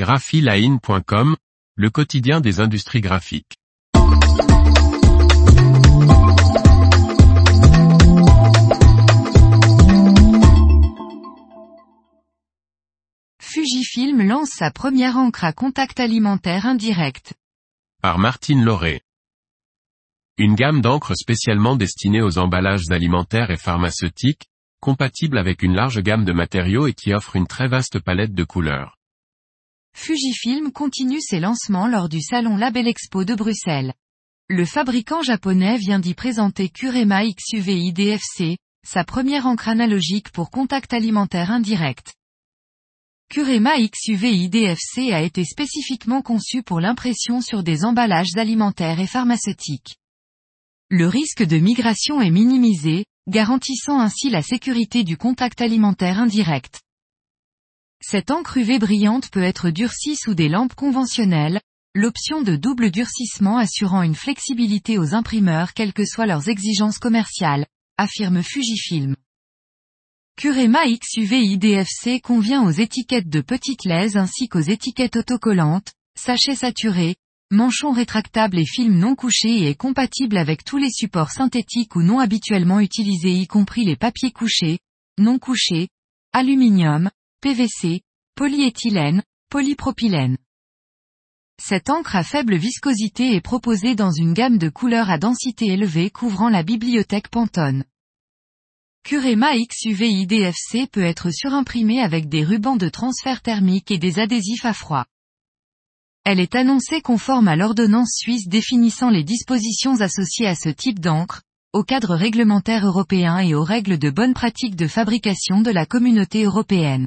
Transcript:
graphiline.com, le quotidien des industries graphiques. Fujifilm lance sa première encre à contact alimentaire indirect. Par Martine Lauré. Une gamme d'encre spécialement destinée aux emballages alimentaires et pharmaceutiques, compatible avec une large gamme de matériaux et qui offre une très vaste palette de couleurs. Fujifilm continue ses lancements lors du salon Label Expo de Bruxelles. Le fabricant japonais vient d'y présenter Kurema XUV DFC, sa première encre analogique pour contact alimentaire indirect. Kurema XUV DFC a été spécifiquement conçu pour l'impression sur des emballages alimentaires et pharmaceutiques. Le risque de migration est minimisé, garantissant ainsi la sécurité du contact alimentaire indirect. Cette encre UV brillante peut être durcie sous des lampes conventionnelles, l'option de double durcissement assurant une flexibilité aux imprimeurs quelles que soient leurs exigences commerciales, affirme Fujifilm. Curema XUV IDFC convient aux étiquettes de petites laises ainsi qu'aux étiquettes autocollantes, sachets saturés, manchons rétractables et films non couchés et est compatible avec tous les supports synthétiques ou non habituellement utilisés y compris les papiers couchés, non couchés, aluminium, PVC, polyéthylène, polypropylène. Cette encre à faible viscosité est proposée dans une gamme de couleurs à densité élevée couvrant la bibliothèque Pantone. Curema XUV IDFC peut être surimprimé avec des rubans de transfert thermique et des adhésifs à froid. Elle est annoncée conforme à l'ordonnance suisse définissant les dispositions associées à ce type d'encre, au cadre réglementaire européen et aux règles de bonne pratique de fabrication de la communauté européenne.